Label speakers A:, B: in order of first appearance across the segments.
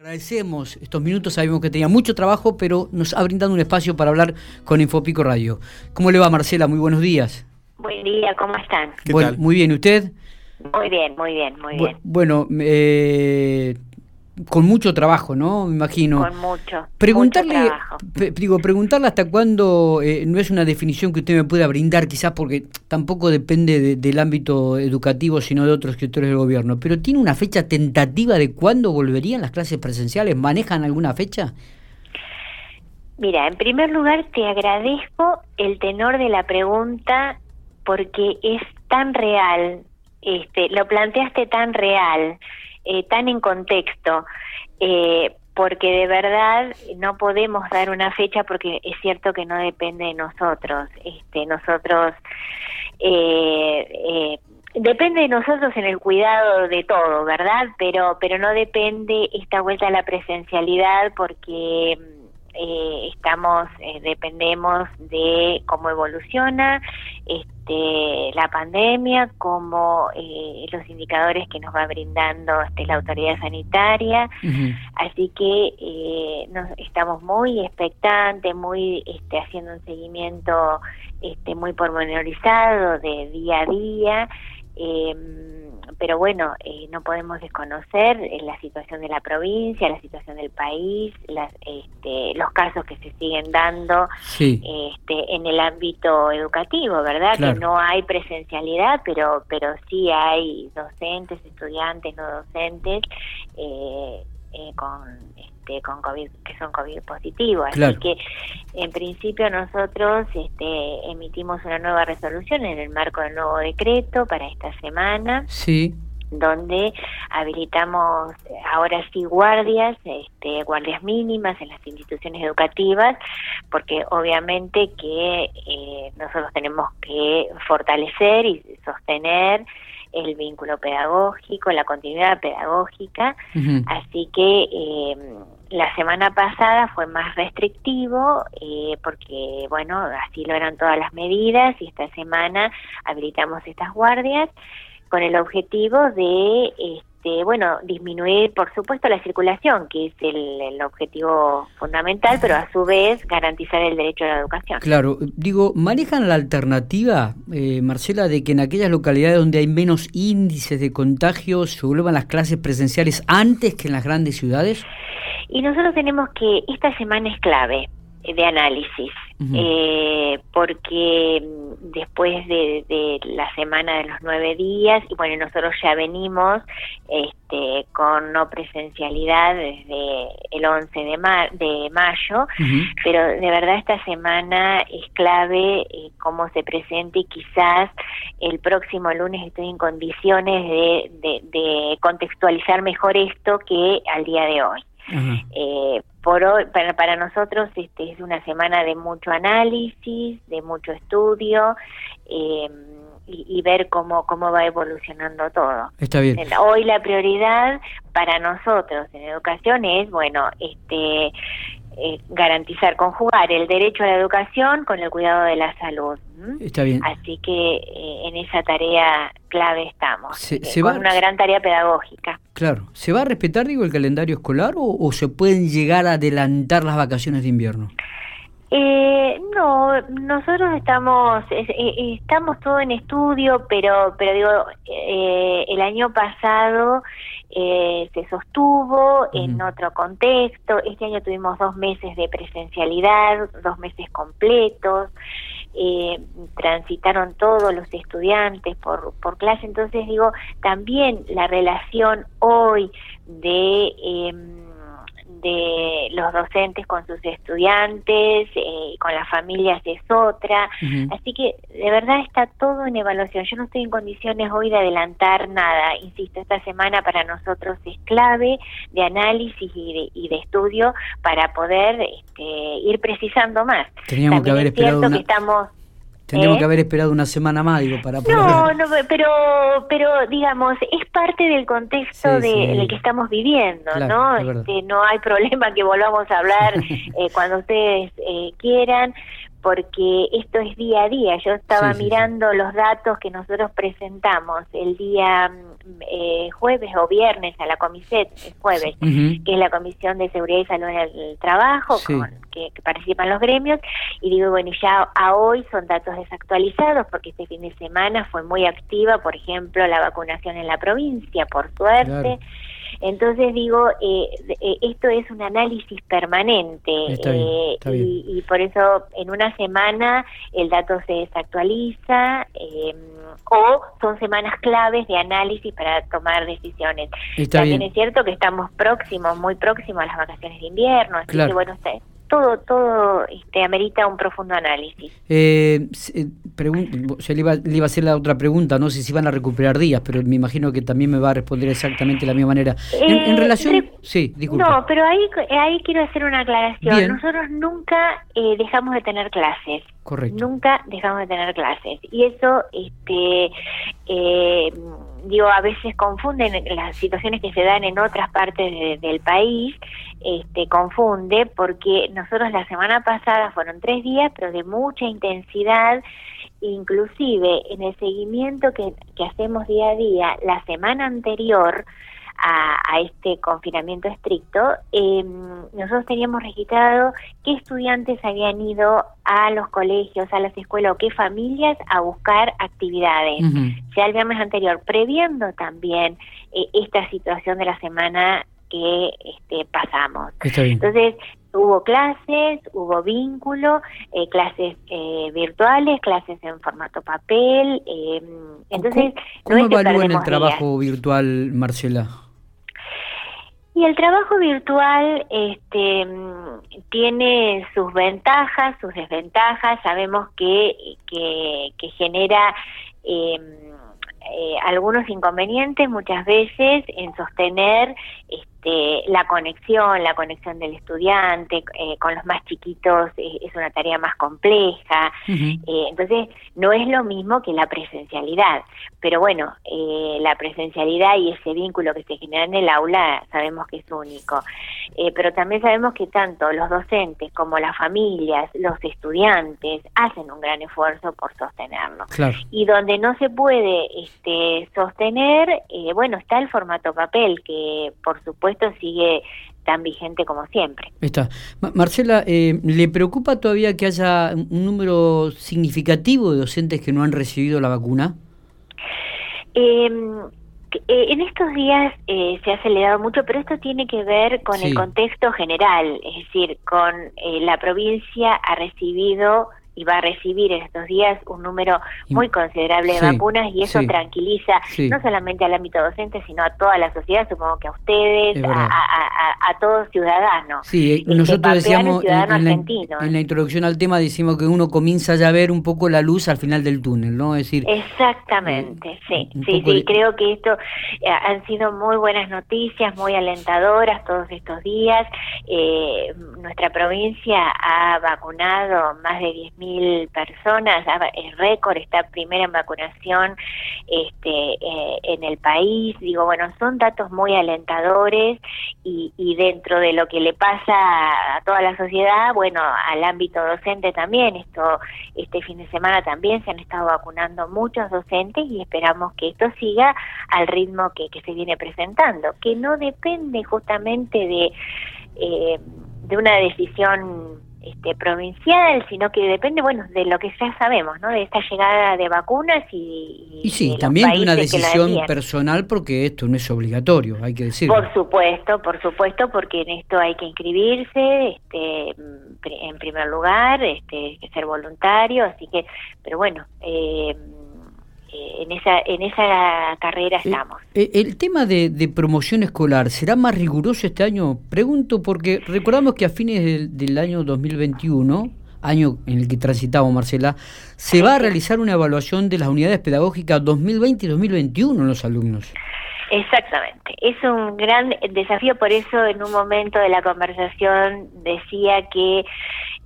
A: Agradecemos estos minutos, sabemos que tenía mucho trabajo, pero nos ha brindado un espacio para hablar con Infopico Radio. ¿Cómo le va Marcela? Muy buenos días.
B: Buen día, ¿cómo están?
A: Bueno, muy bien, ¿y usted?
B: Muy bien, muy bien, muy bien.
A: Bueno, eh, con mucho trabajo, ¿no? Me imagino.
B: Con mucho.
A: Preguntarle,
B: mucho trabajo.
A: digo, preguntarle hasta cuándo eh, no es una definición que usted me pueda brindar, quizás porque tampoco depende de- del ámbito educativo, sino de otros sectores del gobierno. Pero tiene una fecha tentativa de cuándo volverían las clases presenciales. ¿Manejan alguna fecha?
B: Mira, en primer lugar te agradezco el tenor de la pregunta porque es tan real, este, lo planteaste tan real, eh, tan en contexto, eh, porque de verdad no podemos dar una fecha porque es cierto que no depende de nosotros. Este, nosotros eh, eh, depende de nosotros en el cuidado de todo, ¿verdad? Pero pero no depende esta vuelta a la presencialidad porque eh, estamos eh, dependemos de cómo evoluciona este la pandemia como eh, los indicadores que nos va brindando este, la autoridad sanitaria. Así que eh, nos estamos muy expectantes muy este, haciendo un seguimiento este, muy pormenorizado de día a día. Eh, pero bueno, eh, no podemos desconocer eh, la situación de la provincia, la situación del país, las, este, los casos que se siguen dando
A: Sí.
B: este, en el ámbito educativo, ¿verdad?
A: Claro.
B: Que no hay presencialidad, pero pero sí hay docentes, estudiantes, no docentes eh, eh, con este, con COVID, que son COVID positivos.
A: Claro.
B: Así que en principio nosotros este, emitimos una nueva resolución en el marco del nuevo decreto para esta semana
A: Sí.
B: donde habilitamos ahora sí guardias, este, guardias mínimas en las instituciones educativas, porque obviamente que eh, nosotros tenemos que fortalecer y sostener el vínculo pedagógico, la continuidad pedagógica. Así que eh, la semana pasada fue más restrictivo eh, porque, bueno, así lo eran todas las medidas y esta semana habilitamos estas guardias con el objetivo de, este, bueno, disminuir, por supuesto, la circulación, que es el, el objetivo fundamental, pero a su vez garantizar el derecho a la educación.
A: Claro, digo, ¿manejan la alternativa, eh, Marcela, de que en aquellas localidades donde hay menos índices de contagios se vuelvan las clases presenciales antes que en las grandes ciudades?
B: Y nosotros tenemos que, esta semana es clave de análisis, eh, porque mm, después de, de la semana de los nueve días, y bueno, nosotros ya venimos este, con no presencialidad desde el 11 de, ma- de mayo, pero de verdad esta semana es clave eh, cómo se presente y quizás el próximo lunes estoy en condiciones de, de, de contextualizar mejor esto que al día de hoy. Eh, por hoy, para, para nosotros este es una semana de mucho análisis, de mucho estudio eh, y, y ver cómo, cómo va evolucionando todo.
A: Está bien.
B: Hoy la prioridad para nosotros en educación es, bueno, este eh, garantizar, conjugar el derecho a la educación con el cuidado de la salud.
A: Está bien.
B: Así que eh, en esa tarea clave estamos,
A: Se-
B: eh,
A: se
B: con
A: va-
B: una gran tarea pedagógica.
A: Claro. ¿Se va a respetar, digo, el calendario escolar o, o se pueden llegar a adelantar las vacaciones de invierno?
B: Eh, no, nosotros estamos es- eh, estamos todo en estudio, pero pero digo eh, el año pasado eh, se sostuvo en otro contexto. Este año tuvimos dos meses de presencialidad, dos meses completos. Eh, transitaron todos los estudiantes por por clase, entonces digo también la relación hoy de em, de los docentes con sus estudiantes, eh, con las familias es otra. Así que de verdad está todo en evaluación. Yo no estoy en condiciones hoy de adelantar nada. Insisto, esta semana para nosotros es clave de análisis y de, y de estudio para poder este, ir precisando más.
A: Teníamos que haber
B: es cierto
A: esperado una,
B: que estamos
A: teníamos
B: ¿eh?
A: que haber esperado una semana más, digo, para poder...
B: no, no, pero, pero digamos, es parte del contexto
A: Sí,
B: de,
A: sí.
B: en el que estamos viviendo,
A: Claro,
B: ¿no?
A: es.
B: Este, no hay problema que volvamos a hablar eh, cuando ustedes eh, quieran, porque esto es día a día. Yo estaba mirando los datos que nosotros presentamos el día eh, jueves o viernes a la Comiset, el jueves, que es la Comisión de Seguridad y Salud en el Trabajo, con, que, participan los gremios, y digo, bueno, ya a hoy son datos desactualizados porque este fin de semana fue muy activa, por ejemplo, la vacunación en la provincia, por suerte. Entonces digo, eh, eh, esto es un análisis permanente eh, Y, por eso en una semana el dato se desactualiza o son semanas claves de análisis para tomar decisiones. También es cierto que estamos próximos, muy próximos a las vacaciones de invierno, así que bueno, todo, todo este, amerita un profundo análisis.
A: Eh, eh se le, iba, le, iba, a hacer la otra pregunta, no sé si van a recuperar días, pero me imagino que también me va a responder exactamente de la misma manera. en,
B: eh,
A: relación... sí, disculpa.
B: No, pero ahí, ahí quiero hacer una aclaración. Nosotros nunca eh, dejamos de tener clases.
A: Correcto.
B: Nunca dejamos de tener clases. Y eso, este... Eh, digo, a veces confunden las situaciones que se dan en otras partes del país, este, confunde porque nosotros la semana pasada fueron tres días, pero de mucha intensidad, inclusive en el seguimiento que, que hacemos día a día, la semana anterior, a, este confinamiento estricto, eh, nosotros teníamos registrado qué estudiantes habían ido a los colegios, a las escuelas o qué familias a buscar actividades. Ya el viernes anterior, previendo también eh, esta situación de la semana que este, pasamos. Entonces, hubo clases, hubo vínculo, eh, clases eh, virtuales, clases en formato papel. Eh, entonces,
A: ¿cómo, ¿cómo evalúan el trabajo virtual, Marcela?
B: Y el trabajo virtual este, tiene sus ventajas, sus desventajas. Sabemos que, que, genera eh, eh, algunos inconvenientes muchas veces en sostener este, la conexión, la conexión del estudiante eh, con los más chiquitos eh, es una tarea más compleja, entonces no es lo mismo que la presencialidad, pero bueno, la presencialidad y ese vínculo que se genera en el aula sabemos que es único, pero también sabemos que tanto los docentes como las familias, los estudiantes hacen un gran esfuerzo por sostenerlo. Y donde no se puede este, sostener, bueno, está el formato papel, que por supuesto esto sigue tan vigente como siempre.
A: Está. Marcela, eh, ¿le preocupa todavía que haya un número significativo de docentes que no han recibido la vacuna?
B: Em, eh, en estos días eh, se ha acelerado mucho, pero esto tiene que ver con el contexto general, es decir, con la provincia ha recibido y va a recibir en estos días un número muy considerable de vacunas y eso tranquiliza no solamente al ámbito docente, sino a toda la sociedad, supongo que a ustedes, a, a, a, todos ciudadanos.
A: Sí, eh, nosotros decíamos en, la, introducción al tema decimos que uno comienza ya a ver un poco la luz al final del túnel, ¿no? Es decir,
B: Exactamente, eh, sí, sí, sí, creo que esto eh, han sido muy buenas noticias, muy alentadoras todos estos días. nuestra provincia ha vacunado más de 10.000 personas, el récord, está primera en vacunación este, eh, en el país. Digo, bueno, son datos muy alentadores y, y dentro de lo que le pasa a toda la sociedad, bueno, al ámbito docente también, esto este fin de semana también se han estado vacunando muchos docentes y esperamos que esto siga al ritmo que, que se viene presentando, que no depende justamente de, eh, de una decisión este, provincial, sino que depende, bueno, de lo que ya sabemos, ¿no? De esta llegada de vacunas y...
A: Y, sí, también de una decisión personal porque esto no es obligatorio, hay que decirlo.
B: Por supuesto, por supuesto, porque en esto hay que inscribirse, este, en primer lugar, este, hay que ser voluntario, así que, pero bueno, eh, eh, en esa en esa carrera eh, estamos.
A: Eh, el tema de, promoción escolar, ¿será más riguroso este año? Pregunto porque recordamos que a fines del, año 2021, año en el que transitamos, Marcela, se va a realizar una evaluación de las unidades pedagógicas 2020 y 2021 en los alumnos.
B: Exactamente, es un gran desafío, por eso en un momento de la conversación decía que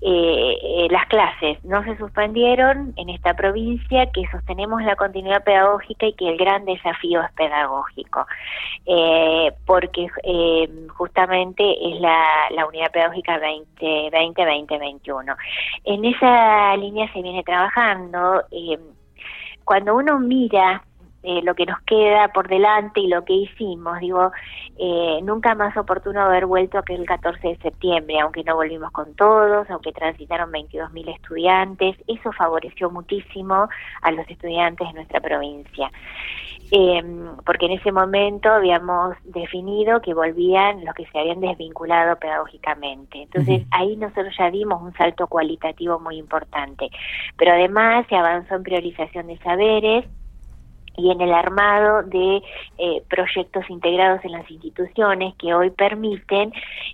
B: eh, eh, las clases no se suspendieron en esta provincia, que sostenemos la continuidad pedagógica y que el gran desafío es pedagógico, eh, porque justamente es la, la unidad pedagógica 2020-2021. En esa línea se viene trabajando. cuando uno mira eh, lo que nos queda por delante y lo que hicimos. Digo, eh, nunca más oportuno haber vuelto aquel 14 de septiembre, aunque no volvimos con todos, aunque transitaron 22.000 estudiantes. Eso favoreció muchísimo a los estudiantes de nuestra provincia. Em, porque en ese momento habíamos definido que volvían los que se habían desvinculado pedagógicamente. Entonces ahí nosotros ya dimos un salto cualitativo muy importante. Pero además se avanzó en priorización de saberes, y en el armado de eh, proyectos integrados en las instituciones que hoy permiten,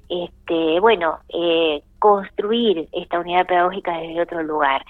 B: este, bueno, eh, construir esta unidad pedagógica desde otro lugar.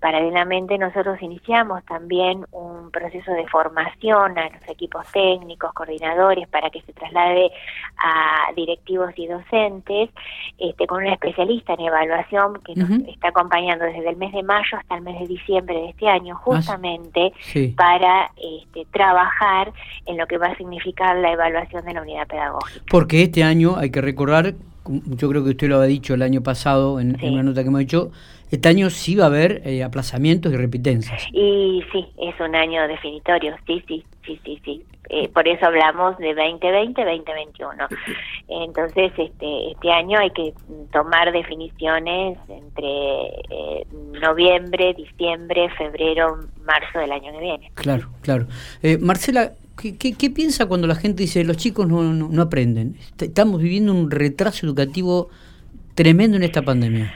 B: Paralelamente nosotros iniciamos también un proceso de formación a los equipos técnicos, coordinadores, para que se traslade a directivos y docentes, este, con una especialista en evaluación que nos está acompañando desde el mes de mayo hasta el mes de diciembre de este año, ah, justamente para este, trabajar en lo que va a significar la evaluación de la unidad pedagógica.
A: Porque este año, hay que recordar, yo creo que usted lo ha dicho el año pasado en, en una nota que hemos hecho, este año sí va a haber eh, aplazamientos y repitencias.
B: Y sí, es un año definitorio, sí, sí, sí, sí, sí. Eh, por eso hablamos de 2020-2021. Entonces, este, este año hay que tomar definiciones entre eh, noviembre, diciembre, febrero, marzo del año que viene.
A: Claro, claro. Marcela, ¿qué, ¿qué, piensa cuando la gente dice los chicos no, no, no aprenden? Estamos viviendo un retraso educativo tremendo en esta pandemia.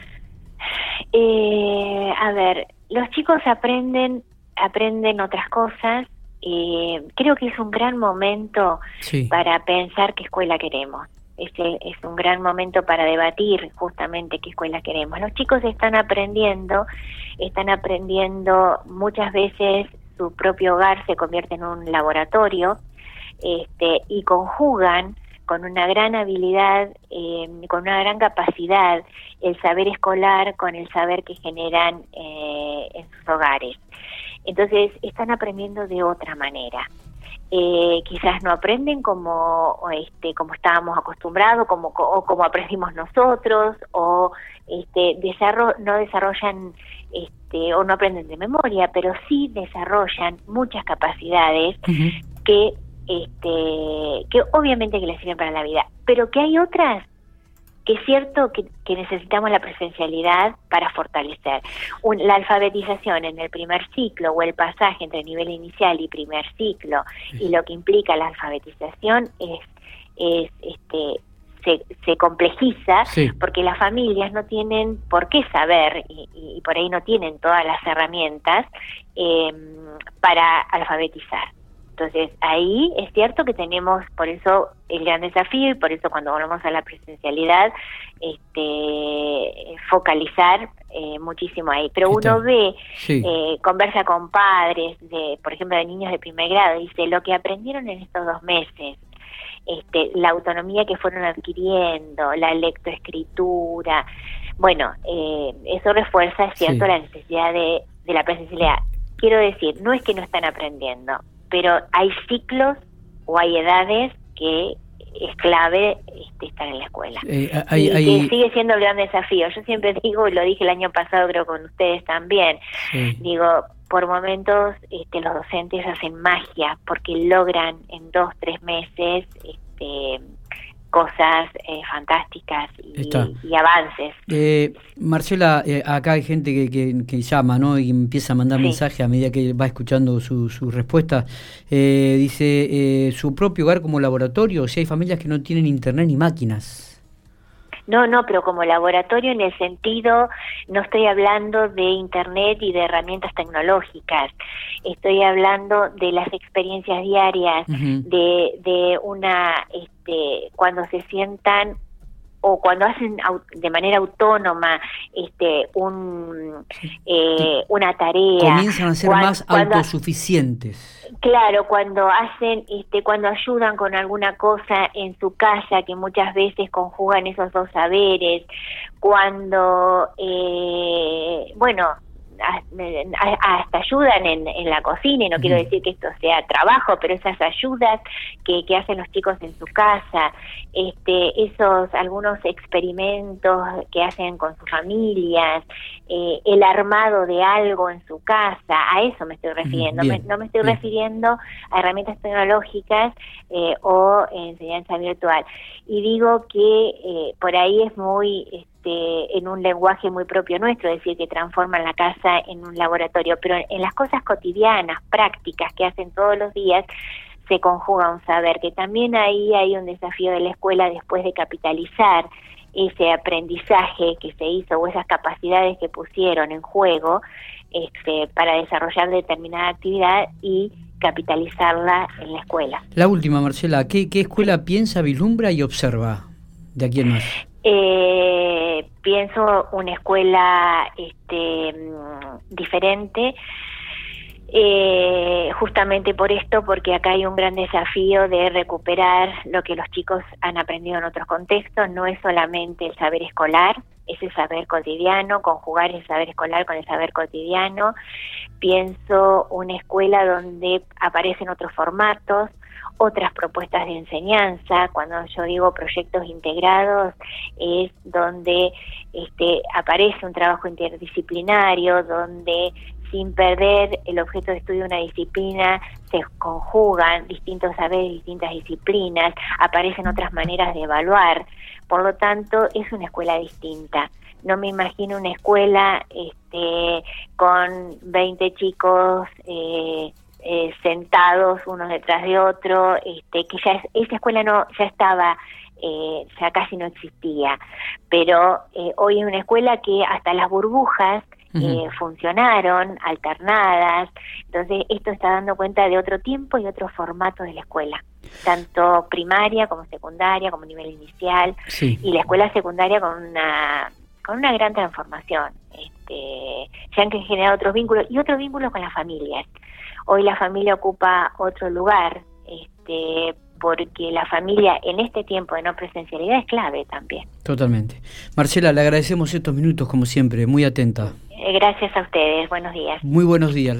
B: Eh, a ver, los chicos aprenden, aprenden otras cosas. Eh, creo que es un gran momento para pensar qué escuela queremos. Este es un gran momento para debatir justamente qué escuela queremos. Los chicos están aprendiendo, están aprendiendo muchas veces su propio hogar se convierte en un laboratorio este, y conjugan con una gran habilidad, eh, con una gran capacidad, el saber escolar con el saber que generan eh, en sus hogares. Entonces, están aprendiendo de otra manera. Eh, quizás no aprenden como este como estábamos acostumbrados como o como aprendimos nosotros o este no desarrollan este o no aprenden de memoria pero sí desarrollan muchas capacidades que este, que obviamente que les sirven para la vida, pero que hay otras que es cierto que, necesitamos la presencialidad para fortalecer. la alfabetización en el primer ciclo o el pasaje entre nivel inicial y primer ciclo y lo que implica la alfabetización es, es este, se, se complejiza porque las familias no tienen por qué saber y, por ahí no tienen todas las herramientas eh, para alfabetizar. Entonces ahí es cierto que tenemos por eso el gran desafío y por eso cuando volvemos a la presencialidad este focalizar eh, muchísimo ahí. Pero uno ve, eh, conversa con padres, de por ejemplo de niños de primer grado, dice lo que aprendieron en estos dos meses, este, la autonomía que fueron adquiriendo, la lectoescritura, bueno, eh, eso refuerza, es cierto, la necesidad de, de la presencialidad. Quiero decir, no es que no están aprendiendo, pero hay ciclos o hay edades que es clave este, estar en la escuela. Eh, y que sigue siendo el gran desafío. Yo siempre digo, y lo dije el año pasado creo con ustedes también, digo, por momentos este, los docentes hacen magia porque logran en dos, tres meses este, cosas eh, fantásticas y, avances.
A: Eh, Marcela, eh, acá hay gente que, que, llama ¿no? y empieza a mandar mensajes a medida que va escuchando su, su respuesta. dice, su propio hogar como laboratorio, o sea, hay familias que no tienen internet ni máquinas.
B: No, no, pero como laboratorio en el sentido, no estoy hablando de Internet y de herramientas tecnológicas, estoy hablando de las experiencias diarias, de, de una, este, cuando se sientan o cuando hacen de manera autónoma este un eh, una tarea
A: comienzan a ser más autosuficientes.
B: Claro cuando hacen este cuando ayudan con alguna cosa en su casa que muchas veces conjugan esos dos saberes cuando eh, bueno hasta ayudan en, en la cocina, y no quiero decir que esto sea trabajo, pero esas ayudas que, que hacen los chicos en su casa, este, esos algunos experimentos que hacen con sus familias, eh, el armado de algo en su casa, a eso me estoy refiriendo, no me estoy refiriendo a herramientas tecnológicas eh, o enseñanza virtual. Y digo que eh, por ahí es muy este, en un lenguaje muy propio nuestro, es decir, que transforman la casa en un laboratorio, pero en las cosas cotidianas, prácticas que hacen todos los días, se conjuga un saber, que también ahí hay un desafío de la escuela después de capitalizar ese aprendizaje que se hizo o esas capacidades que pusieron en juego este, para desarrollar determinada actividad y capitalizarla en la escuela.
A: La última, Marcela, ¿qué, qué escuela piensa, vislumbra y observa de aquí en más?
B: Eh, pienso una escuela este, mm, diferente, eh, justamente por esto, porque acá hay un gran desafío de recuperar lo que los chicos han aprendido en otros contextos, no es solamente el saber escolar, es el saber cotidiano, conjugar el saber escolar con el saber cotidiano. Pienso una escuela donde aparecen otros formatos, otras propuestas de enseñanza. Cuando yo digo proyectos integrados es donde este, aparece un trabajo interdisciplinario, donde sin perder el objeto de estudio de una disciplina, se conjugan distintos saberes, distintas disciplinas, aparecen otras maneras de evaluar. Por lo tanto, es una escuela distinta. No me imagino una escuela este, con 20 chicos eh, eh, sentados unos detrás de otro, este, que ya esa escuela no ya estaba, eh, ya casi no existía, pero eh, hoy es una escuela que hasta las burbujas eh, funcionaron, alternadas, entonces esto está dando cuenta de otro tiempo y otro formato de la escuela, tanto primaria como secundaria, como nivel inicial, y la escuela secundaria con una con una gran transformación. Este, se han generado otros vínculos y otros vínculos con las familias. Hoy la familia ocupa otro lugar, este, porque la familia en este tiempo de no presencialidad es clave también.
A: Totalmente. Marcela, le agradecemos estos minutos como siempre, muy atenta.
B: Eh, gracias a ustedes, buenos días.
A: Muy buenos días.